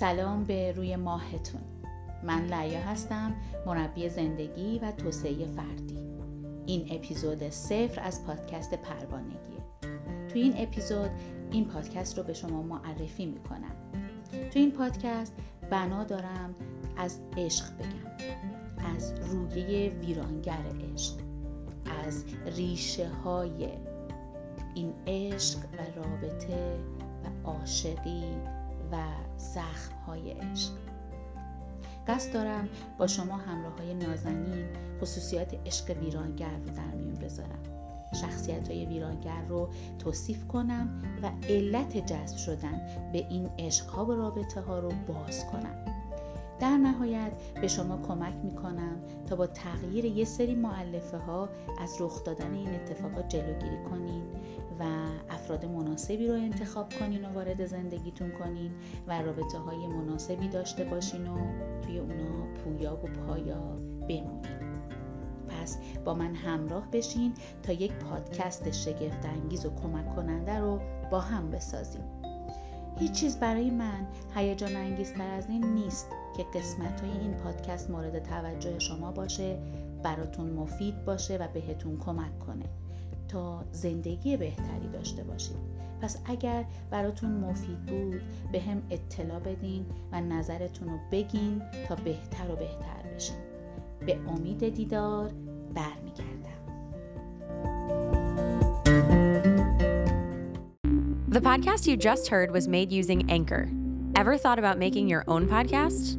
سلام به روی ماهتون. من لیا هستم مربی زندگی و توسعه فردی. این اپیزود صفر از پادکست پروانگیه. تو این اپیزود این پادکست رو به شما معرفی می‌کنم. تو این پادکست بنا دارم از عشق بگم. از رویه ویرانگر عشق. از ریشه های این عشق و رابطه و عاشقی و زخم های عشق. قصد دارم با شما همراه های نازنین خصوصیات عشق ویرانگر رو در میون بذارم. شخصیت های ویرانگر رو توصیف کنم و علت جذب شدن به این عشق ها و رابطه ها رو باز کنم. در نهایت به شما کمک می‌کنم تا با تغییر یه سری معلفه ها از رخ دادن این اتفاقات جلوگیری کنین و افراد مناسبی رو انتخاب کنین و وارد زندگیتون کنین و رابطه های مناسبی داشته باشین و توی اونا پویا و پایا بمونین. پس با من همراه بشین تا یک پادکست شگفت انگیز و کمک کننده رو با هم بسازیم. هیچ چیز برای من هیجان انگیزتر از این نیست. که قسمت های این پادکست مورد توجه شما باشه براتون مفید باشه و بهتون کمک کنه تا زندگی بهتری داشته باشید پس اگر براتون مفید بود به هم اطلاع بدین و نظرتون رو بگین تا بهتر و بهتر بشین به امید دیدار برمیگردم The podcast you just heard was made using Anchor. Ever thought about making your own podcast?